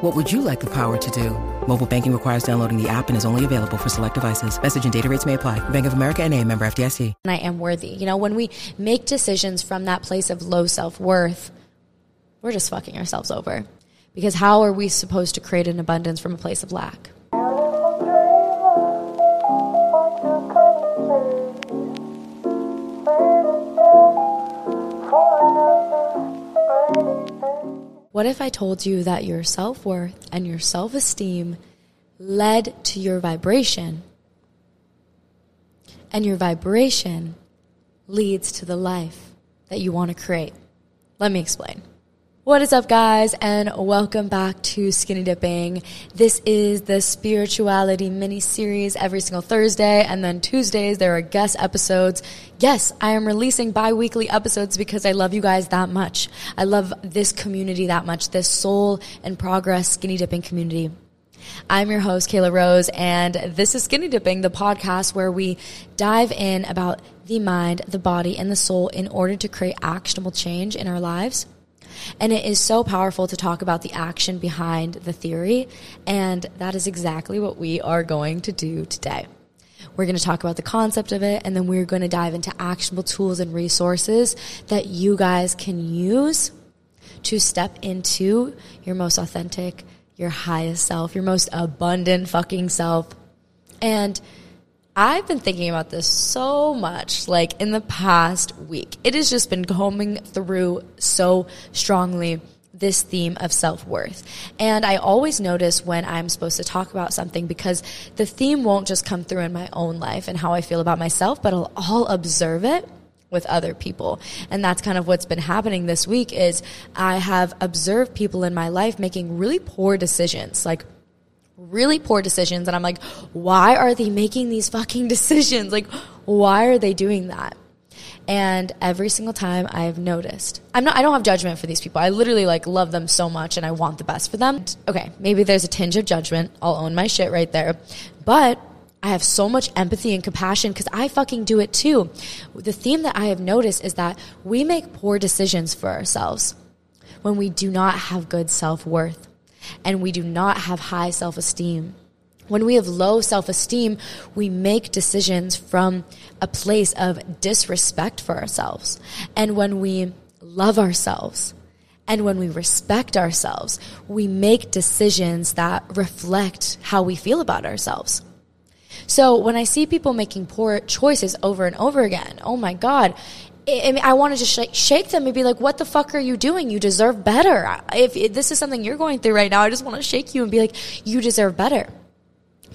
What would you like the power to do? Mobile banking requires downloading the app and is only available for select devices. Message and data rates may apply. Bank of America and a member FDIC. And I am worthy. You know, when we make decisions from that place of low self-worth, we're just fucking ourselves over. Because how are we supposed to create an abundance from a place of lack? What if I told you that your self worth and your self esteem led to your vibration? And your vibration leads to the life that you want to create. Let me explain. What is up, guys, and welcome back to Skinny Dipping. This is the spirituality mini series every single Thursday, and then Tuesdays there are guest episodes. Yes, I am releasing bi weekly episodes because I love you guys that much. I love this community that much, this Soul In Progress skinny dipping community. I'm your host, Kayla Rose, and this is Skinny Dipping, the podcast where we dive in about the mind, the body, and the soul in order to create actionable change in our lives. And it is so powerful to talk about the action behind the theory. And that is exactly what we are going to do today. We're going to talk about the concept of it, and then we're going to dive into actionable tools and resources that you guys can use to step into your most authentic, your highest self, your most abundant fucking self. And I've been thinking about this so much, like in the past week. It has just been coming through so strongly this theme of self worth. And I always notice when I'm supposed to talk about something because the theme won't just come through in my own life and how I feel about myself, but I'll, I'll observe it with other people. And that's kind of what's been happening this week is I have observed people in my life making really poor decisions. Like really poor decisions and I'm like, why are they making these fucking decisions? Like, why are they doing that? And every single time I've noticed, I'm not, I don't have judgment for these people. I literally like love them so much and I want the best for them. Okay. Maybe there's a tinge of judgment. I'll own my shit right there. But I have so much empathy and compassion because I fucking do it too. The theme that I have noticed is that we make poor decisions for ourselves when we do not have good self worth and we do not have high self esteem. When we have low self esteem, we make decisions from a place of disrespect for ourselves. And when we love ourselves, and when we respect ourselves, we make decisions that reflect how we feel about ourselves. So when I see people making poor choices over and over again, oh my God, I, mean, I want to just shake, shake them and be like, what the fuck are you doing? You deserve better. If, if this is something you're going through right now, I just want to shake you and be like, you deserve better.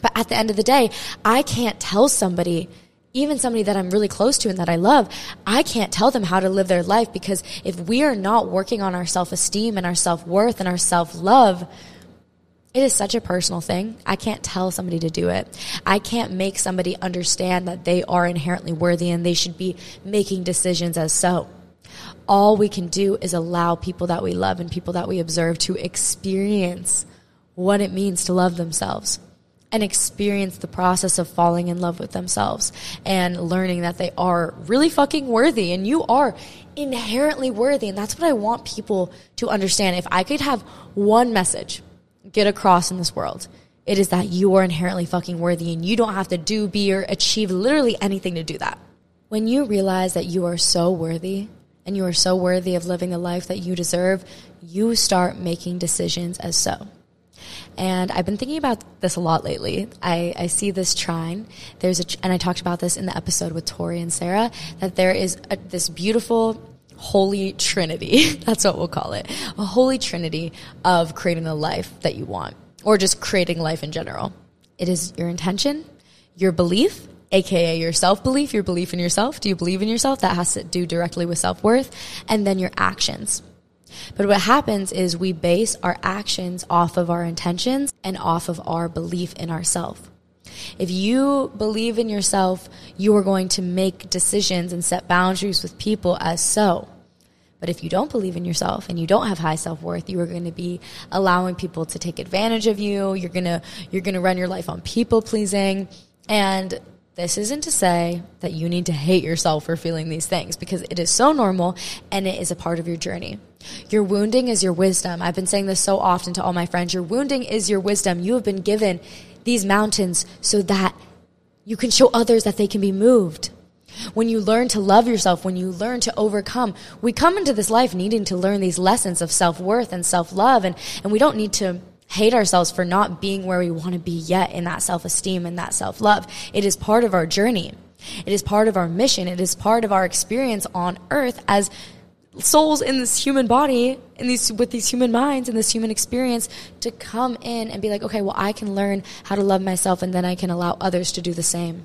But at the end of the day, I can't tell somebody, even somebody that I'm really close to and that I love, I can't tell them how to live their life because if we are not working on our self esteem and our self worth and our self love, it is such a personal thing. I can't tell somebody to do it. I can't make somebody understand that they are inherently worthy and they should be making decisions as so. All we can do is allow people that we love and people that we observe to experience what it means to love themselves. and experience the process of falling in love with themselves and learning that they are really fucking worthy and you are inherently worthy. And that's what I want people to understand. If I could have one message get across in this world, it is that you are inherently fucking worthy and you don't have to do, be, or achieve literally anything to do that. When you realize that you are so worthy and you are so worthy of living the life that you deserve, you start making decisions as so. And I've been thinking about this a lot lately. I, I see this trine. There's a, and I talked about this in the episode with Tori and Sarah, that there is a, this beautiful holy trinity. That's what we'll call it. A holy trinity of creating the life that you want or just creating life in general. It is your intention, your belief, aka your self belief, your belief in yourself. Do you believe in yourself? That has to do directly with self worth. And then your actions. But what happens is we base our actions off of our intentions and off of our belief in ourself. If you believe in yourself, you are going to make decisions and set boundaries with people as so. But if you don't believe in yourself and you don't have high self-worth, you are going to be allowing people to take advantage of you. You're going to you're going to run your life on people pleasing and this isn't to say that you need to hate yourself for feeling these things because it is so normal and it is a part of your journey. Your wounding is your wisdom. I've been saying this so often to all my friends. Your wounding is your wisdom. You have been given these mountains so that you can show others that they can be moved. When you learn to love yourself, when you learn to overcome, we come into this life needing to learn these lessons of self worth and self love, and, and we don't need to hate ourselves for not being where we want to be yet in that self esteem and that self love. It is part of our journey. It is part of our mission. It is part of our experience on earth as souls in this human body, in these with these human minds and this human experience to come in and be like, okay, well, I can learn how to love myself and then I can allow others to do the same.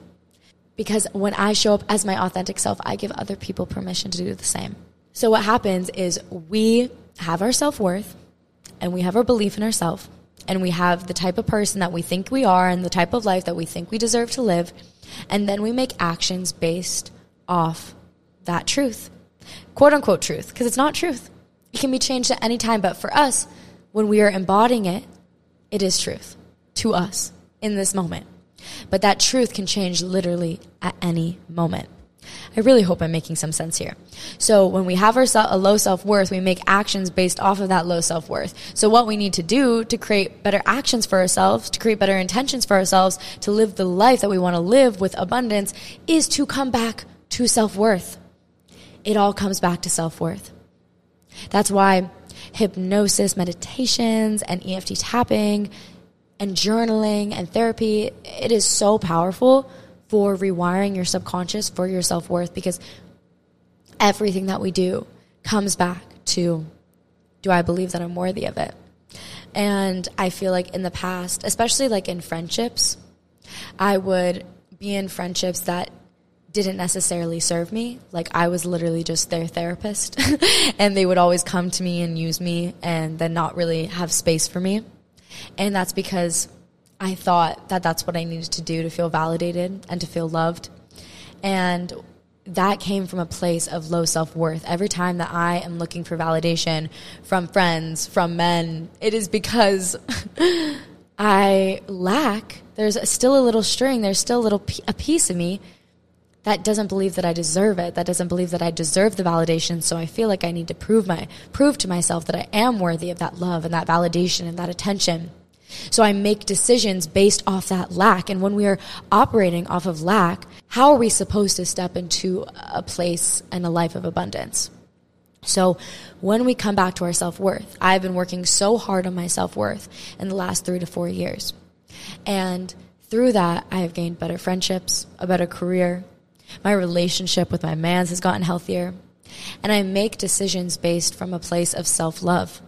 Because when I show up as my authentic self, I give other people permission to do the same. So what happens is we have our self-worth and we have our belief in ourselves and we have the type of person that we think we are and the type of life that we think we deserve to live. And then we make actions based off that truth, quote unquote truth, because it's not truth. It can be changed at any time. But for us, when we are embodying it, it is truth to us in this moment. But that truth can change literally at any moment. I really hope I'm making some sense here. So when we have our a low self-worth, we make actions based off of that low self-worth. So what we need to do to create better actions for ourselves, to create better intentions for ourselves, to live the life that we want to live with abundance is to come back to self-worth. It all comes back to self-worth. That's why hypnosis, meditations, and EFT tapping and journaling and therapy, it is so powerful for rewiring your subconscious for your self worth because everything that we do comes back to do I believe that I'm worthy of it? And I feel like in the past, especially like in friendships, I would be in friendships that didn't necessarily serve me. Like I was literally just their therapist and they would always come to me and use me and then not really have space for me. And that's because I thought that that's what I needed to do to feel validated and to feel loved. And that came from a place of low self worth. Every time that I am looking for validation from friends, from men, it is because I lack. There's still a little string. There's still a little a piece of me that doesn't believe that I deserve it. That doesn't believe that I deserve the validation. So I feel like I need to prove my prove to myself that I am worthy of that love and that validation and that attention. So I make decisions based off that lack. And when we are operating off of lack, how are we supposed to step into a place and a life of abundance? So when we come back to our self worth, I've been working so hard on my self worth in the last three to four years. And through that, I have gained better friendships, a better career. My relationship with my mans has gotten healthier. And I make decisions based from a place of self love.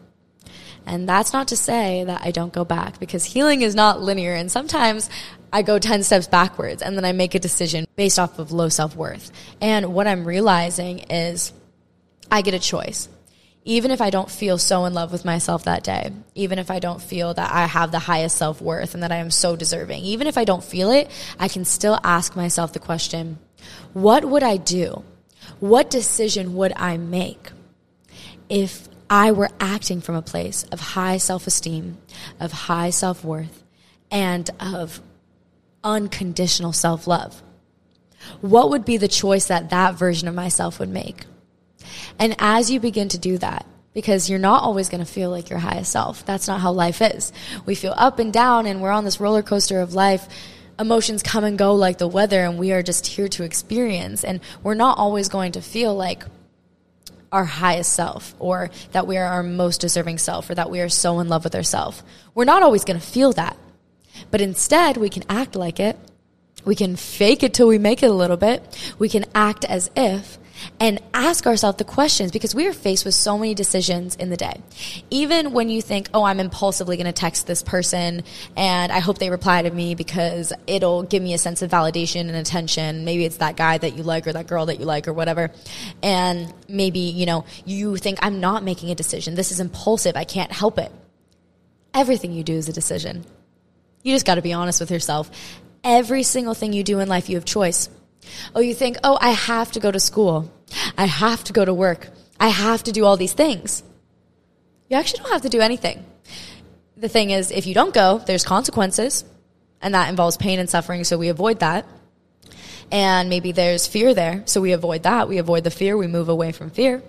And that's not to say that I don't go back because healing is not linear. And sometimes I go 10 steps backwards and then I make a decision based off of low self worth. And what I'm realizing is I get a choice. Even if I don't feel so in love with myself that day, even if I don't feel that I have the highest self worth and that I am so deserving, even if I don't feel it, I can still ask myself the question, what would I do? What decision would I make if I were acting from a place of high self esteem, of high self worth, and of unconditional self love? What would be the choice that that version of myself would make? And as you begin to do that, because you're not always going to feel like your highest self. That's not how life is. We feel up and down and we're on this roller coaster of life. Emotions come and go like the weather and we are just here to experience. And we're not always going to feel like our highest self or that we are our most deserving self or that we are so in love with ourselves. We're not always going to feel that. But instead, we can act like it. We can fake it till we make it a little bit. We can act as if and ask ourselves the questions because we are faced with so many decisions in the day. Even when you think, oh, I'm impulsively going to text this person and I hope they reply to me because it'll give me a sense of validation and attention. Maybe it's that guy that you like or that girl that you like or whatever. And maybe, you know, you think, I'm not making a decision. This is impulsive. I can't help it. Everything you do is a decision. You just got to be honest with yourself. Every single thing you do in life, you have choice. Oh, you think, oh, I have to go to school. I have to go to work. I have to do all these things. You actually don't have to do anything. The thing is, if you don't go, there's consequences, and that involves pain and suffering, so we avoid that. And maybe there's fear there, so we avoid that. We avoid the fear, we move away from fear.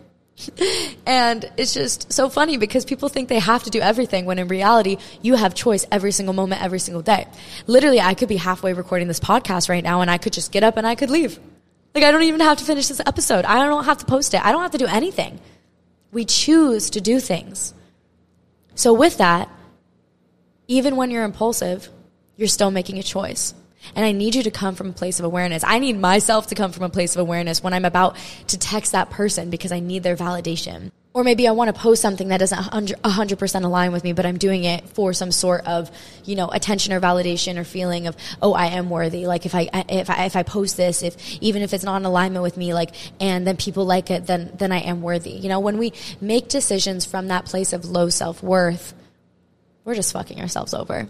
And it's just so funny because people think they have to do everything when in reality, you have choice every single moment, every single day. Literally, I could be halfway recording this podcast right now and I could just get up and I could leave. Like, I don't even have to finish this episode. I don't have to post it. I don't have to do anything. We choose to do things. So, with that, even when you're impulsive, you're still making a choice. And I need you to come from a place of awareness. I need myself to come from a place of awareness when I'm about to text that person because I need their validation. Or maybe I want to post something that doesn't 100% align with me, but I'm doing it for some sort of, you know, attention or validation or feeling of, oh, I am worthy. Like if I, if I, if I post this, if, even if it's not in alignment with me, like, and then people like it, then, then I am worthy. You know, when we make decisions from that place of low self worth, we're just fucking ourselves over.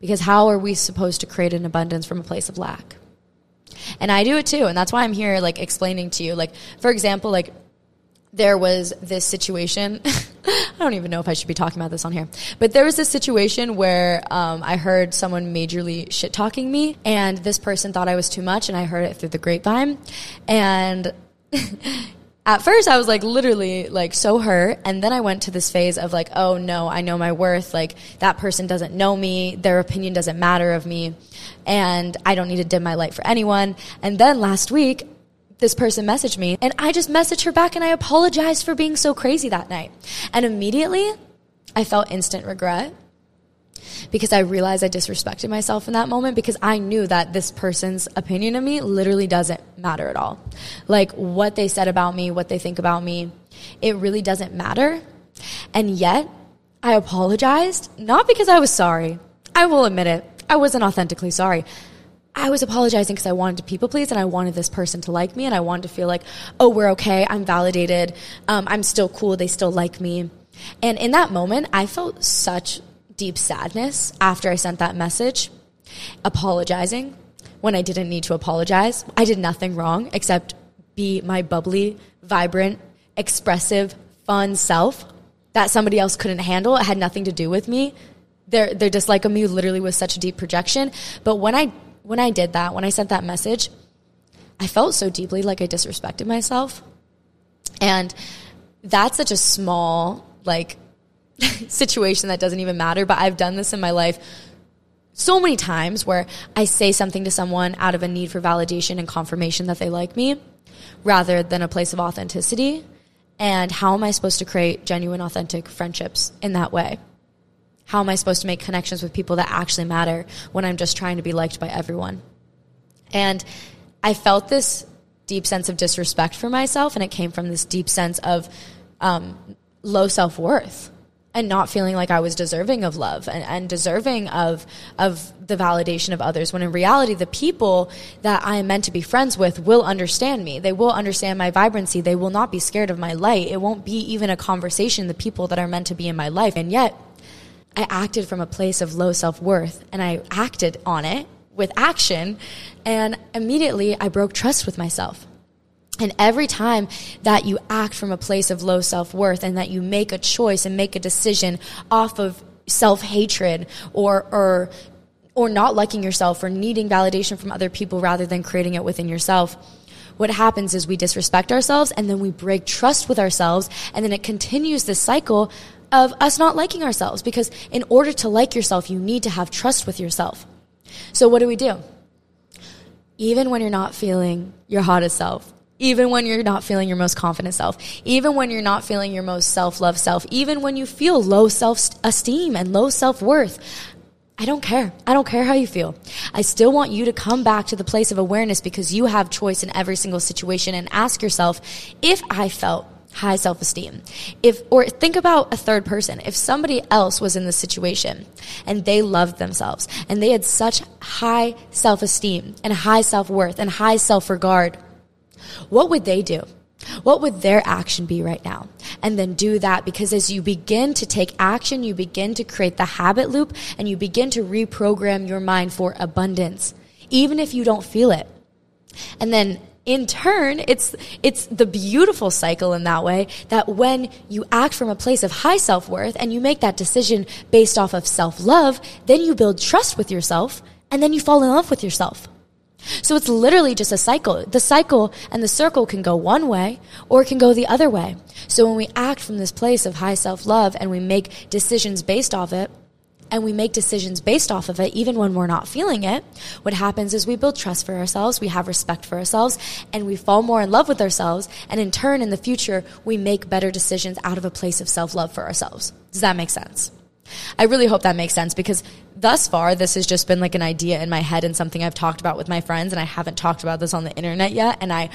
Because how are we supposed to create an abundance from a place of lack? And I do it too. And that's why I'm here, like, explaining to you. Like, for example, like, there was this situation. I don't even know if I should be talking about this on here, but there was this situation where um, I heard someone majorly shit talking me, and this person thought I was too much, and I heard it through the grapevine. And at first I was like literally like so hurt. And then I went to this phase of like, oh no, I know my worth. Like that person doesn't know me. Their opinion doesn't matter of me. And I don't need to dim my light for anyone. And then last week, this person messaged me and I just messaged her back and I apologized for being so crazy that night. And immediately I felt instant regret because I realized I disrespected myself in that moment because I knew that this person's opinion of me literally doesn't matter at all. Like what they said about me, what they think about me, it really doesn't matter. And yet, I apologized, not because I was sorry. I will admit it. I wasn't authentically sorry. I was apologizing because I wanted to people please and I wanted this person to like me and I wanted to feel like, oh, we're okay. I'm validated. Um, I'm still cool. They still like me. And in that moment, I felt such deep sadness after I sent that message, apologizing when I didn't need to apologize. I did nothing wrong except be my bubbly, vibrant, expressive, fun self that somebody else couldn't handle. It had nothing to do with me. Their their dislike of me literally was such a deep projection. But when I when I did that, when I sent that message, I felt so deeply like I disrespected myself. And that's such a small like situation that doesn't even matter, but I've done this in my life so many times where I say something to someone out of a need for validation and confirmation that they like me rather than a place of authenticity. And how am I supposed to create genuine, authentic friendships in that way? How am I supposed to make connections with people that actually matter when I'm just trying to be liked by everyone? And I felt this deep sense of disrespect for myself, and it came from this deep sense of um, low self worth and not feeling like I was deserving of love and, and deserving of of the validation of others when in reality the people that I am meant to be friends with will understand me. They will understand my vibrancy. They will not be scared of my light. It won't be even a conversation the people that are meant to be in my life. And yet I acted from a place of low self-worth and I acted on it with action and immediately I broke trust with myself. And every time that you act from a place of low self worth and that you make a choice and make a decision off of self hatred or, or, or not liking yourself or needing validation from other people rather than creating it within yourself what happens is we disrespect ourselves and then we break trust with ourselves and then it continues this cycle of us not liking ourselves because in order to like yourself you need to have trust with yourself. So what do we do? Even when you're not feeling your hottest self even when you're not feeling your most confident self, even when you're not feeling your most self love self, even when you feel low self esteem and low self worth. I don't care. I don't care how you feel. I still want you to come back to the place of awareness because you have choice in every single situation and ask yourself if I felt high self esteem. If, or think about a third person. If somebody else was in this situation and they loved themselves and they had such high self esteem and high self worth and high self regard, what would they do? What would their action be right now? And then do that because as you begin to take action, you begin to create the habit loop and you begin to reprogram your mind for abundance, even if you don't feel it. And then in turn, it's, it's the beautiful cycle in that way that when you act from a place of high self worth and you make that decision based off of self love, then you build trust with yourself and then you fall in love with yourself. So it's literally just a cycle. The cycle and the circle can go one way or it can go the other way. So when we act from this place of high self love and we make decisions based off it, and we make decisions based off of it, even when we're not feeling it, what happens is we build trust for ourselves, we have respect for ourselves, and we fall more in love with ourselves. And in turn, in the future, we make better decisions out of a place of self love for ourselves. Does that make sense? I really hope that makes sense because thus far, this has just been like an idea in my head and something I've talked about with my friends, and I haven't talked about this on the internet yet. And I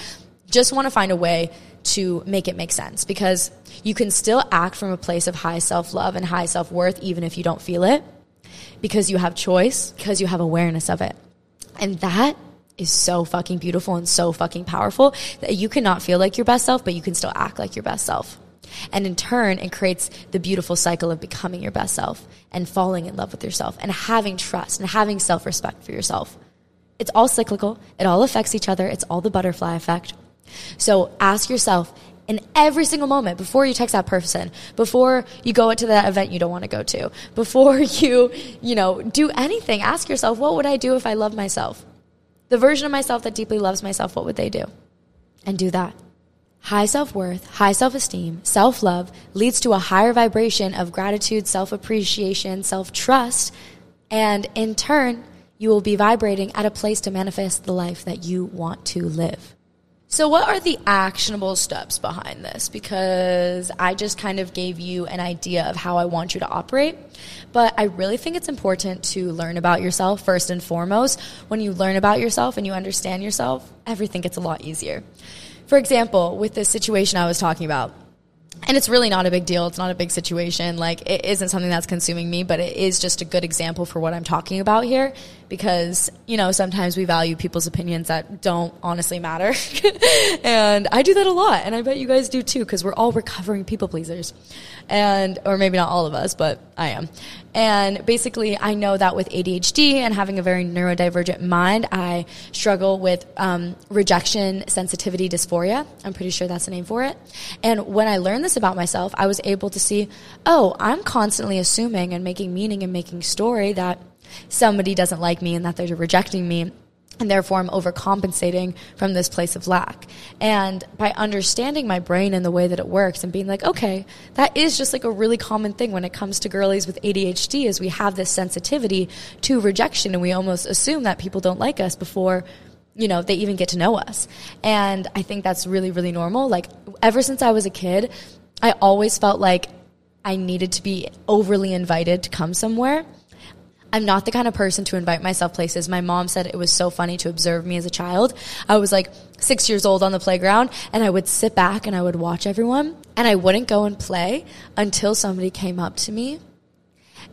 just want to find a way to make it make sense because you can still act from a place of high self love and high self worth, even if you don't feel it, because you have choice, because you have awareness of it. And that is so fucking beautiful and so fucking powerful that you cannot feel like your best self, but you can still act like your best self. And in turn, it creates the beautiful cycle of becoming your best self and falling in love with yourself and having trust and having self respect for yourself. It's all cyclical. It all affects each other. It's all the butterfly effect. So ask yourself in every single moment before you text that person, before you go to that event you don't want to go to, before you, you know, do anything, ask yourself, what would I do if I loved myself? The version of myself that deeply loves myself, what would they do? And do that. High self worth, high self esteem, self love leads to a higher vibration of gratitude, self appreciation, self trust, and in turn, you will be vibrating at a place to manifest the life that you want to live. So, what are the actionable steps behind this? Because I just kind of gave you an idea of how I want you to operate, but I really think it's important to learn about yourself first and foremost. When you learn about yourself and you understand yourself, everything gets a lot easier. For example, with this situation I was talking about, and it's really not a big deal. It's not a big situation. Like, it isn't something that's consuming me, but it is just a good example for what I'm talking about here because, you know, sometimes we value people's opinions that don't honestly matter. and I do that a lot. And I bet you guys do too because we're all recovering people pleasers. And, or maybe not all of us, but I am. And basically, I know that with ADHD and having a very neurodivergent mind, I struggle with um, rejection sensitivity dysphoria. I'm pretty sure that's the name for it. And when I learned this about myself, I was able to see, oh, I'm constantly assuming and making meaning and making story that somebody doesn't like me and that they're rejecting me and therefore I'm overcompensating from this place of lack. And by understanding my brain and the way that it works and being like, okay, that is just like a really common thing when it comes to girlies with ADHD is we have this sensitivity to rejection and we almost assume that people don't like us before you know, they even get to know us. And I think that's really, really normal. Like, ever since I was a kid, I always felt like I needed to be overly invited to come somewhere. I'm not the kind of person to invite myself places. My mom said it was so funny to observe me as a child. I was like six years old on the playground and I would sit back and I would watch everyone and I wouldn't go and play until somebody came up to me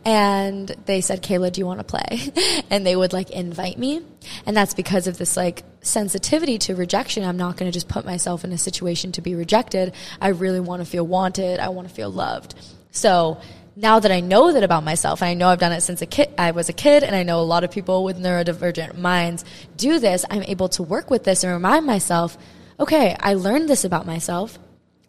and they said, Kayla, do you want to play? and they would like invite me. And that's because of this like sensitivity to rejection. I'm not going to just put myself in a situation to be rejected. I really want to feel wanted. I want to feel loved. So now that I know that about myself, and I know I've done it since a kid, I was a kid, and I know a lot of people with neurodivergent minds do this, I'm able to work with this and remind myself, okay, I learned this about myself.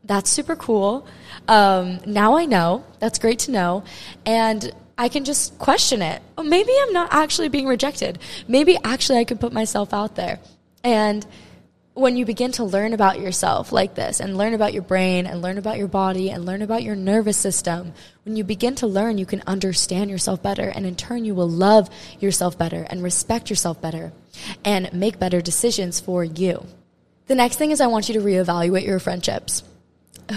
That's super cool. Um, now I know. That's great to know. And I can just question it. Oh, maybe I'm not actually being rejected. Maybe actually I can put myself out there. And when you begin to learn about yourself like this and learn about your brain and learn about your body and learn about your nervous system, when you begin to learn, you can understand yourself better. And in turn, you will love yourself better and respect yourself better and make better decisions for you. The next thing is I want you to reevaluate your friendships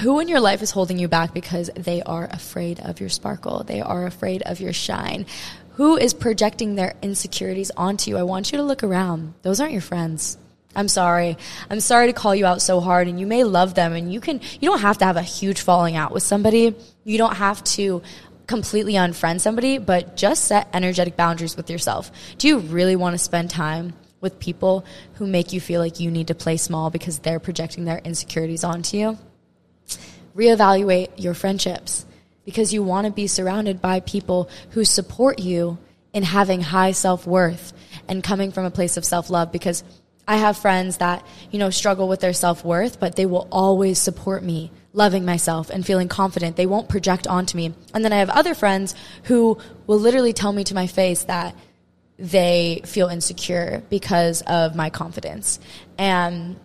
who in your life is holding you back because they are afraid of your sparkle? They are afraid of your shine. Who is projecting their insecurities onto you? I want you to look around. Those aren't your friends. I'm sorry. I'm sorry to call you out so hard and you may love them and you can you don't have to have a huge falling out with somebody. You don't have to completely unfriend somebody, but just set energetic boundaries with yourself. Do you really want to spend time with people who make you feel like you need to play small because they're projecting their insecurities onto you? reevaluate your friendships because you want to be surrounded by people who support you in having high self worth and coming from a place of self love. Because I have friends that, you know, struggle with their self worth, but they will always support me loving myself and feeling confident. They won't project onto me. And then I have other friends who will literally tell me to my face that they feel insecure because of my confidence. And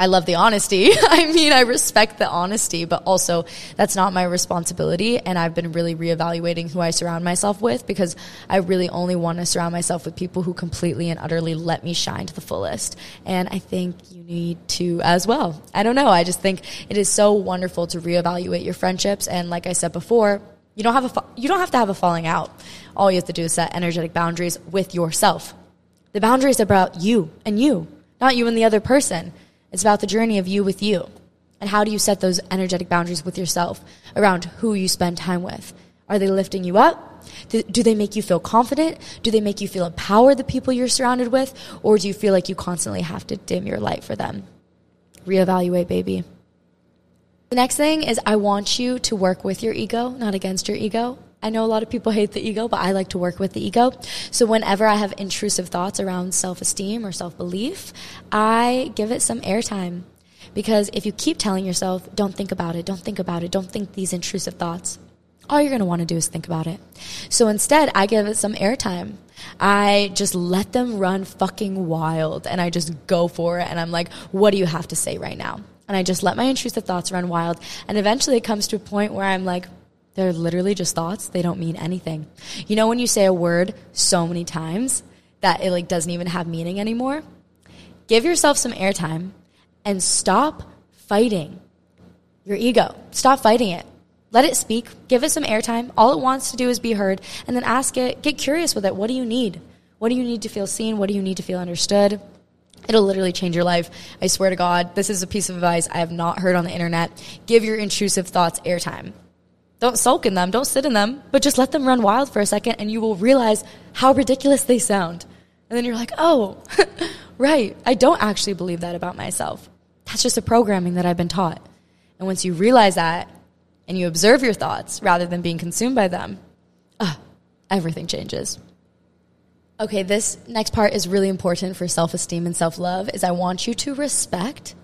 I love the honesty. I mean, I respect the honesty, but also that's not my responsibility. And I've been really reevaluating who I surround myself with because I really only want to surround myself with people who completely and utterly let me shine to the fullest. And I think you need to as well. I don't know. I just think it is so wonderful to reevaluate your friendships. And like I said before, you don't have a, you don't have to have a falling out. All you have to do is set energetic boundaries with yourself. The boundaries are about you and you, not you and the other person. It's about the journey of you with you. And how do you set those energetic boundaries with yourself around who you spend time with? Are they lifting you up? Do they make you feel confident? Do they make you feel empowered, the people you're surrounded with? Or do you feel like you constantly have to dim your light for them? Reevaluate, baby. The next thing is I want you to work with your ego, not against your ego. I know a lot of people hate the ego, but I like to work with the ego. So whenever I have intrusive thoughts around self esteem or self belief, I give it some airtime. Because if you keep telling yourself, don't think about it, don't think about it, don't think these intrusive thoughts, all you're going to want to do is think about it. So instead, I give it some airtime. I just let them run fucking wild and I just go for it. And I'm like, what do you have to say right now? And I just let my intrusive thoughts run wild. And eventually it comes to a point where I'm like, they're literally just thoughts. They don't mean anything. You know when you say a word so many times that it like doesn't even have meaning anymore? Give yourself some airtime and stop fighting your ego. Stop fighting it. Let it speak. Give it some airtime. All it wants to do is be heard and then ask it, get curious with it. What do you need? What do you need to feel seen? What do you need to feel understood? It'll literally change your life. I swear to God, this is a piece of advice I have not heard on the internet. Give your intrusive thoughts airtime. Don't sulk in them, don't sit in them, but just let them run wild for a second and you will realize how ridiculous they sound. And then you're like, oh, right, I don't actually believe that about myself. That's just a programming that I've been taught. And once you realize that and you observe your thoughts rather than being consumed by them, uh, everything changes. Okay, this next part is really important for self esteem and self love is I want you to respect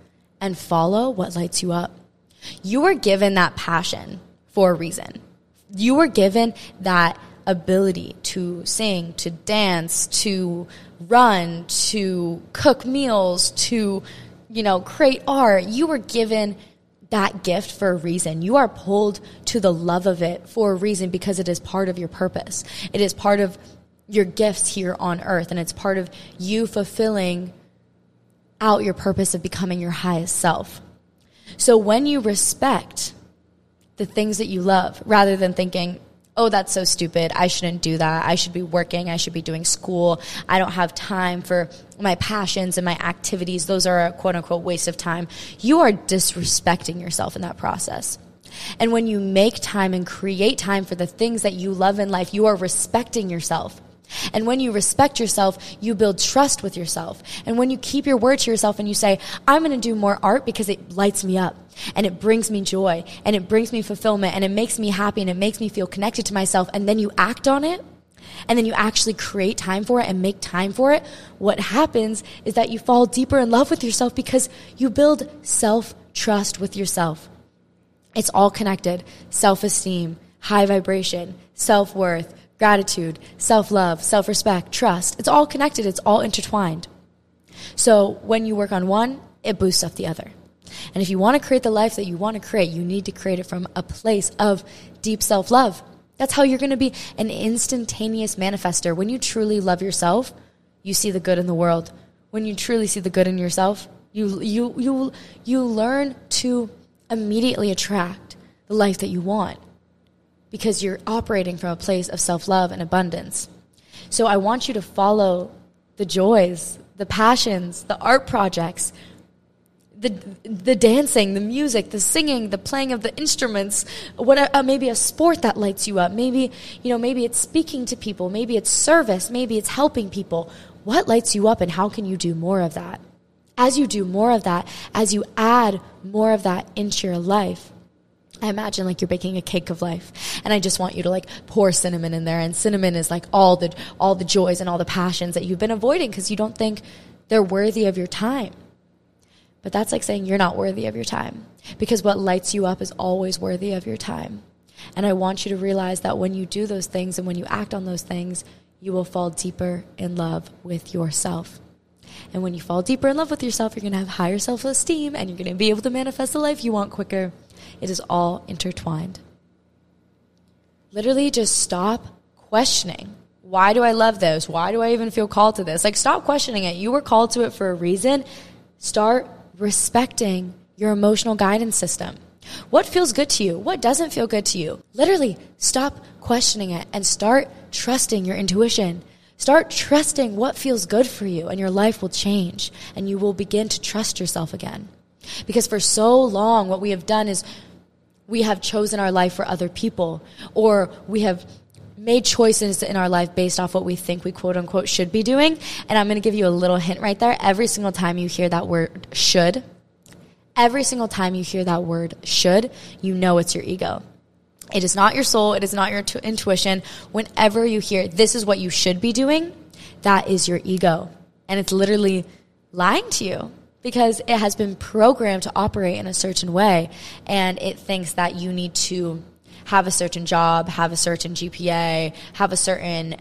and follow what lights you up. You were given that passion for a reason. You were given that ability to sing, to dance, to run, to cook meals, to, you know, create art. You were given that gift for a reason. You are pulled to the love of it for a reason because it is part of your purpose. It is part of your gifts here on earth and it's part of you fulfilling out your purpose of becoming your highest self. So when you respect the things that you love rather than thinking, oh, that's so stupid. I shouldn't do that. I should be working. I should be doing school. I don't have time for my passions and my activities. Those are a quote unquote waste of time. You are disrespecting yourself in that process. And when you make time and create time for the things that you love in life, you are respecting yourself. And when you respect yourself, you build trust with yourself. And when you keep your word to yourself and you say, I'm going to do more art because it lights me up and it brings me joy and it brings me fulfillment and it makes me happy and it makes me feel connected to myself. And then you act on it and then you actually create time for it and make time for it. What happens is that you fall deeper in love with yourself because you build self trust with yourself. It's all connected. Self esteem, high vibration, self worth, gratitude, self love, self respect, trust. It's all connected, it's all intertwined. So when you work on one, it boosts up the other. And if you want to create the life that you want to create, you need to create it from a place of deep self love. That's how you're going to be an instantaneous manifester. When you truly love yourself, you see the good in the world. When you truly see the good in yourself, you you you you learn to immediately attract the life that you want because you're operating from a place of self-love and abundance. So I want you to follow the joys, the passions, the art projects, the the dancing, the music, the singing, the playing of the instruments, what uh, maybe a sport that lights you up, maybe you know maybe it's speaking to people, maybe it's service, maybe it's helping people. What lights you up and how can you do more of that? As you do more of that, as you add more of that into your life, I imagine like you're baking a cake of life and I just want you to like pour cinnamon in there and cinnamon is like all the all the joys and all the passions that you've been avoiding because you don't think they're worthy of your time. But that's like saying you're not worthy of your time because what lights you up is always worthy of your time. And I want you to realize that when you do those things and when you act on those things, you will fall deeper in love with yourself. And when you fall deeper in love with yourself, you're going to have higher self esteem and you're going to be able to manifest the life you want quicker. It is all intertwined. Literally, just stop questioning. Why do I love this? Why do I even feel called to this? Like, stop questioning it. You were called to it for a reason. Start respecting your emotional guidance system. What feels good to you? What doesn't feel good to you? Literally, stop questioning it and start trusting your intuition. Start trusting what feels good for you, and your life will change, and you will begin to trust yourself again. Because for so long, what we have done is we have chosen our life for other people, or we have made choices in our life based off what we think we quote unquote should be doing. And I'm going to give you a little hint right there. Every single time you hear that word should, every single time you hear that word should, you know it's your ego. It is not your soul. It is not your t- intuition. Whenever you hear this is what you should be doing, that is your ego. And it's literally lying to you because it has been programmed to operate in a certain way and it thinks that you need to have a certain job, have a certain GPA, have a certain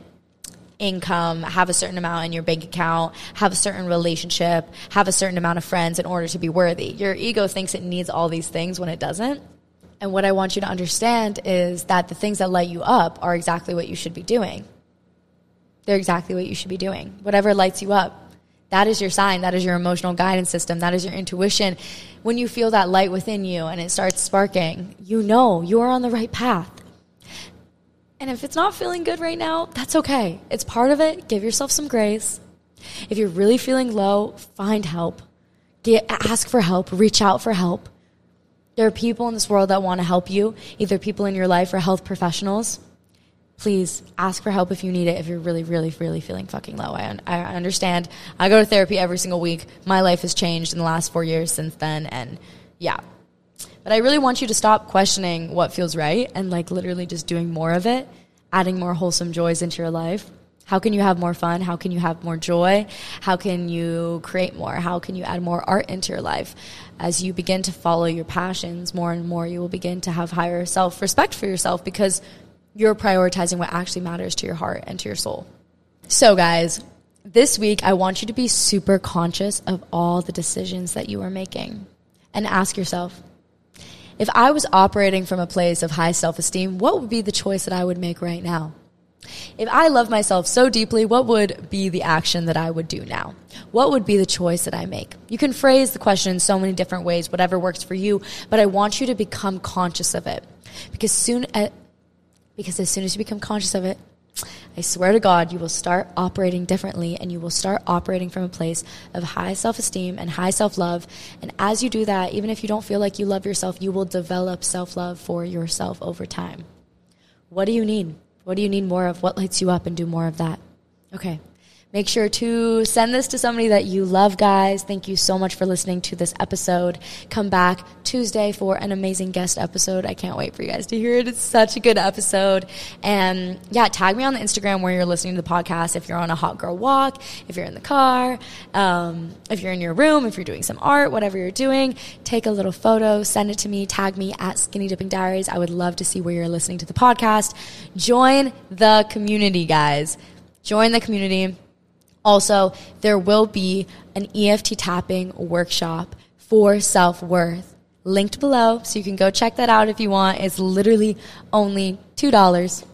income, have a certain amount in your bank account, have a certain relationship, have a certain amount of friends in order to be worthy. Your ego thinks it needs all these things when it doesn't. And what I want you to understand is that the things that light you up are exactly what you should be doing. They're exactly what you should be doing. Whatever lights you up, that is your sign. That is your emotional guidance system. That is your intuition. When you feel that light within you and it starts sparking, you know you are on the right path. And if it's not feeling good right now, that's okay. It's part of it. Give yourself some grace. If you're really feeling low, find help. Get, ask for help. Reach out for help. There are people in this world that want to help you, either people in your life or health professionals please ask for help if you need it if you're really really really feeling fucking low. I, I understand. I go to therapy every single week. My life has changed in the last four years since then and yeah. But i really want you to stop questioning what feels right and like literally just doing more of it adding more wholesome joys into your life. How can you have more fun? How can you have more joy? How can you create more? How can you add more art into your life? As you begin to follow your passions more and more you will begin to have higher self-respect for yourself because you're prioritizing what actually matters to your heart and to your soul. So, guys, this week I want you to be super conscious of all the decisions that you are making and ask yourself if I was operating from a place of high self esteem, what would be the choice that I would make right now? If I love myself so deeply, what would be the action that I would do now? What would be the choice that I make? You can phrase the question in so many different ways, whatever works for you, but I want you to become conscious of it. Because soon eh, because as soon as you become conscious of it, I swear to God, you will start operating differently and you will start operating from a place of high self esteem and high self love. And as you do that, even if you don't feel like you love yourself, you will develop self love for yourself over time. What do you need? What do you need more of? What lights you up and do more of that? Okay. Make sure to send this to somebody that you love, guys. Thank you so much for listening to this episode. Come back Tuesday for an amazing guest episode. I can't wait for you guys to hear it. It's such a good episode. And yeah, tag me on the Instagram where you're listening to the podcast. If you're on a hot girl walk, if you're in the car, um, if you're in your room, if you're doing some art, whatever you're doing, take a little photo, send it to me, tag me at Skinny Dipping Diaries. I would love to see where you're listening to the podcast. Join the community, guys. Join the community also, there will be an EFT tapping workshop for self worth linked below. So you can go check that out if you want. It's literally only $2.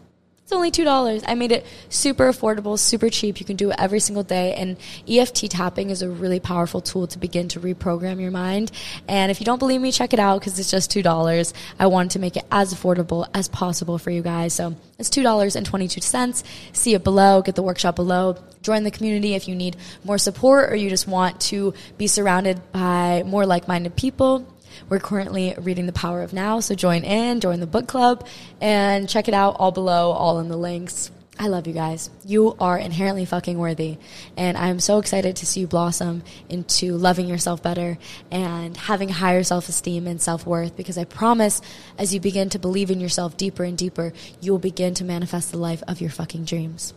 It's only $2. I made it super affordable, super cheap. You can do it every single day. And EFT tapping is a really powerful tool to begin to reprogram your mind. And if you don't believe me, check it out because it's just $2. I wanted to make it as affordable as possible for you guys. So it's $2.22. See it below, get the workshop below. Join the community if you need more support or you just want to be surrounded by more like minded people. We're currently reading The Power of Now, so join in, join the book club, and check it out all below, all in the links. I love you guys. You are inherently fucking worthy. And I'm so excited to see you blossom into loving yourself better and having higher self esteem and self worth because I promise as you begin to believe in yourself deeper and deeper, you will begin to manifest the life of your fucking dreams.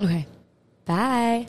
Okay. Bye.